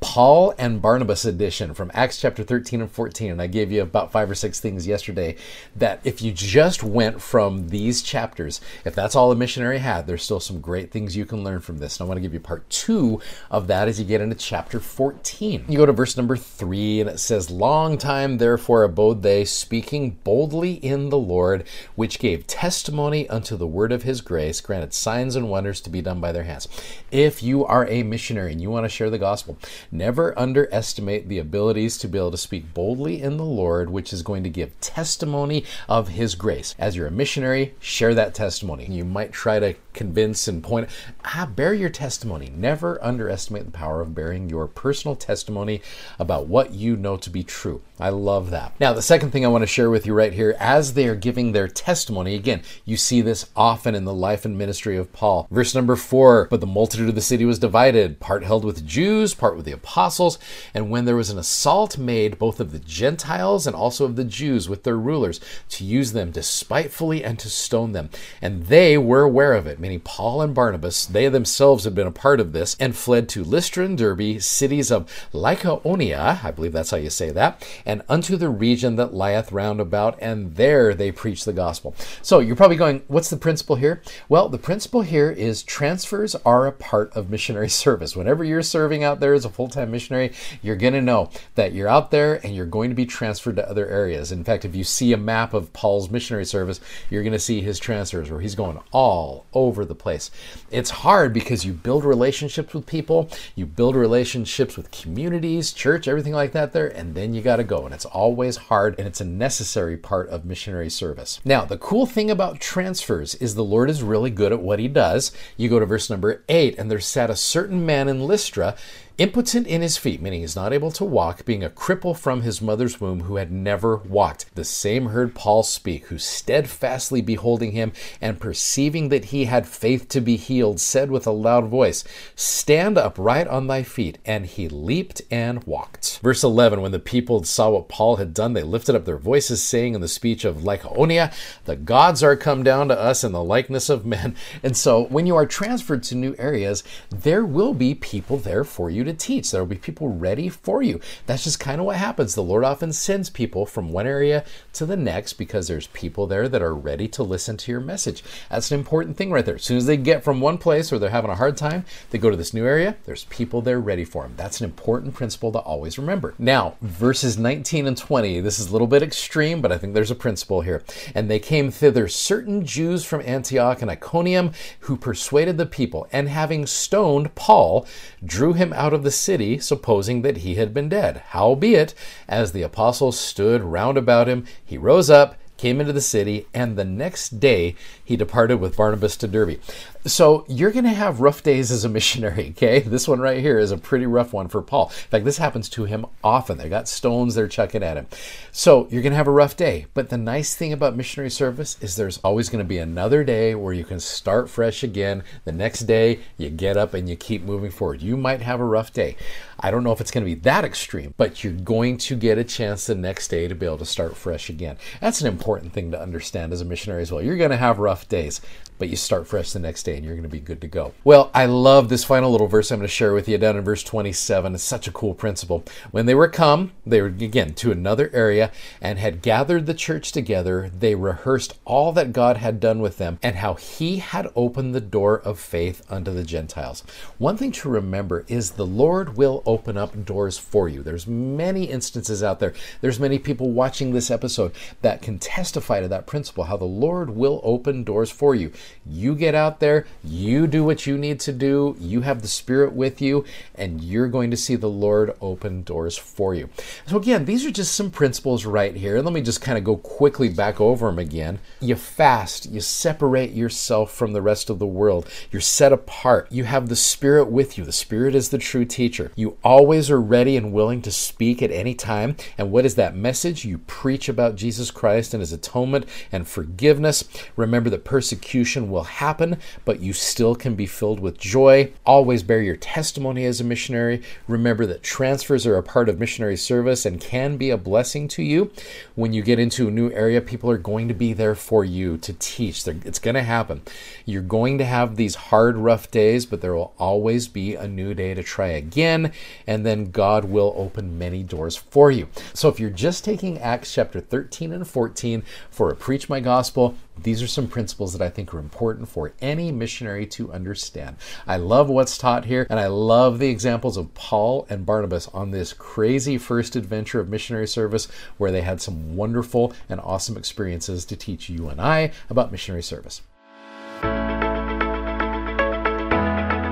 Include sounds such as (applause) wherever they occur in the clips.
Paul and Barnabas edition from Acts chapter 13 and 14. And I gave you about five or six things yesterday that if you just went from these chapters, if that's all a missionary had, there's still some great things you can learn from this. And I want to give you part two of that as you get into chapter 14. You go to verse number three, and it says, Long time therefore abode they, speaking boldly in the Lord, which gave testimony unto the word of his grace, granted signs and wonders to be done by their hands. If you are a missionary and you want to share the gospel, Never underestimate the abilities to be able to speak boldly in the Lord, which is going to give testimony of His grace. As you're a missionary, share that testimony. You might try to convince and point, ah, bear your testimony. Never underestimate the power of bearing your personal testimony about what you know to be true. I love that. Now, the second thing I want to share with you right here, as they are giving their testimony, again, you see this often in the life and ministry of Paul. Verse number four, but the multitude of the city was divided, part held with Jews, part with the apostles. And when there was an assault made both of the Gentiles and also of the Jews with their rulers to use them despitefully and to stone them. And they were aware of it, Paul and Barnabas, they themselves had been a part of this and fled to Lystra and Derbe, cities of Lycaonia, I believe that's how you say that and unto the region that lieth round about, and there they preached the gospel. So you're probably going, what's the principle here? Well, the principle here is transfers are a part of missionary (laughs) service. Whenever you're serving out there as a full time missionary, you're going to know that you're out there and you're going to be transferred to other areas. In fact, if you see a map of Paul's missionary service, you're going to see his transfers where he's going all over the place. It's hard because you build relationships with people, you build relationships with communities, church, everything like that there, and then you got to go go. And it's always hard and it's a necessary part of missionary service. Now, the cool thing about transfers is the Lord is really good at what he does. You go to verse number eight, and there sat a certain man in Lystra impotent in his feet, meaning he's not able to walk, being a cripple from his mother's womb who had never walked. The same heard Paul speak, who steadfastly beholding him and perceiving that he had faith to be healed, said with a loud voice, Stand upright on thy feet. And he leaped and walked. Verse 11 When the people saw what Paul had done, they lifted up their voices, saying in the speech of Lycaonia, The gods are come down to us in the likeness of men. And so when you are transferred to new areas, there will be people there for you to teach. There will be people ready for you. That's just kind of what happens. The Lord often sends people from one area to the next because there's people there that are ready to listen to your message. That's an important thing right there. As soon as they get from one place where they're having a hard time, they go to this new area, there's people there ready for them. That's an important principle to always remember. Now, verses 19 and 20, this is a little bit extreme, but I think there's a principle here. And they came thither certain Jews from Antioch and Iconium who persuaded the people, and having stoned Paul, drew him out of the city, supposing that he had been dead. Howbeit, as the apostles stood round about him, he rose up came into the city, and the next day he departed with Barnabas to Derbe. So you're going to have rough days as a missionary, (laughs) okay? This one right here is a pretty rough one for Paul. In fact, this happens to him often. They got stones they're chucking at him. So you're going to have a rough day. But the nice thing about missionary service is there's always going to be another day where you can start fresh again. The next day, you get up and you keep moving forward. You might have a rough day. I don't know if it's going to be that extreme, but you're going to get a chance the next day to be able to start fresh again. That's an important thing to understand as a missionary as well. You're going to have rough days, but you start fresh the next day and you're going to be good to go. Well, I love this final little verse I'm going to share with you down in verse 27. It's such a cool principle. When they were come, they were again to another area and had gathered the church together, they rehearsed all that God had done with them and how he had opened the door of faith unto the Gentiles. One thing to remember is the Lord will open up doors for you. There's many instances out there. There's many people watching this episode that can testify to that principle how the Lord will open doors for you. You get out there, you do what you need to do, you have the Spirit with you, and you're going to see the Lord open doors for you. So, again, these are just some principles right here. Let me just kind of go quickly back over them again. You fast, you separate yourself from the rest of the world, you're set apart, you have the Spirit with you. The Spirit is the true teacher. You always are ready and willing to speak at any time. And what is that message? You preach about Jesus Christ and his atonement and forgiveness. Remember that persecution will happen, but you still can be filled with joy. Always bear your testimony as a missionary. Remember that transfers are a part of missionary service and can be a blessing to you. When you get into a new area, people are going to be there for you to teach. It's going to happen. You're going to have these hard, rough days, but there will always be a new day to try again, and then God will open many doors for you. So if you're just taking Acts chapter 13 and 14 for a Preach My Gospel, these are some principles that I think are important for any missionary to understand. I love what's taught here, and I love the examples of Paul and Barnabas on this crazy first adventure of missionary service where they had some wonderful and awesome experiences to teach you and I about missionary service.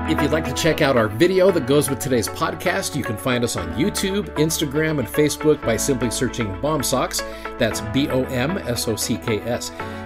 If you'd like to check out our video that goes with today's podcast, you can find us on YouTube, Instagram, and Facebook by simply searching BOMSOCKS. That's B O M S O C K S.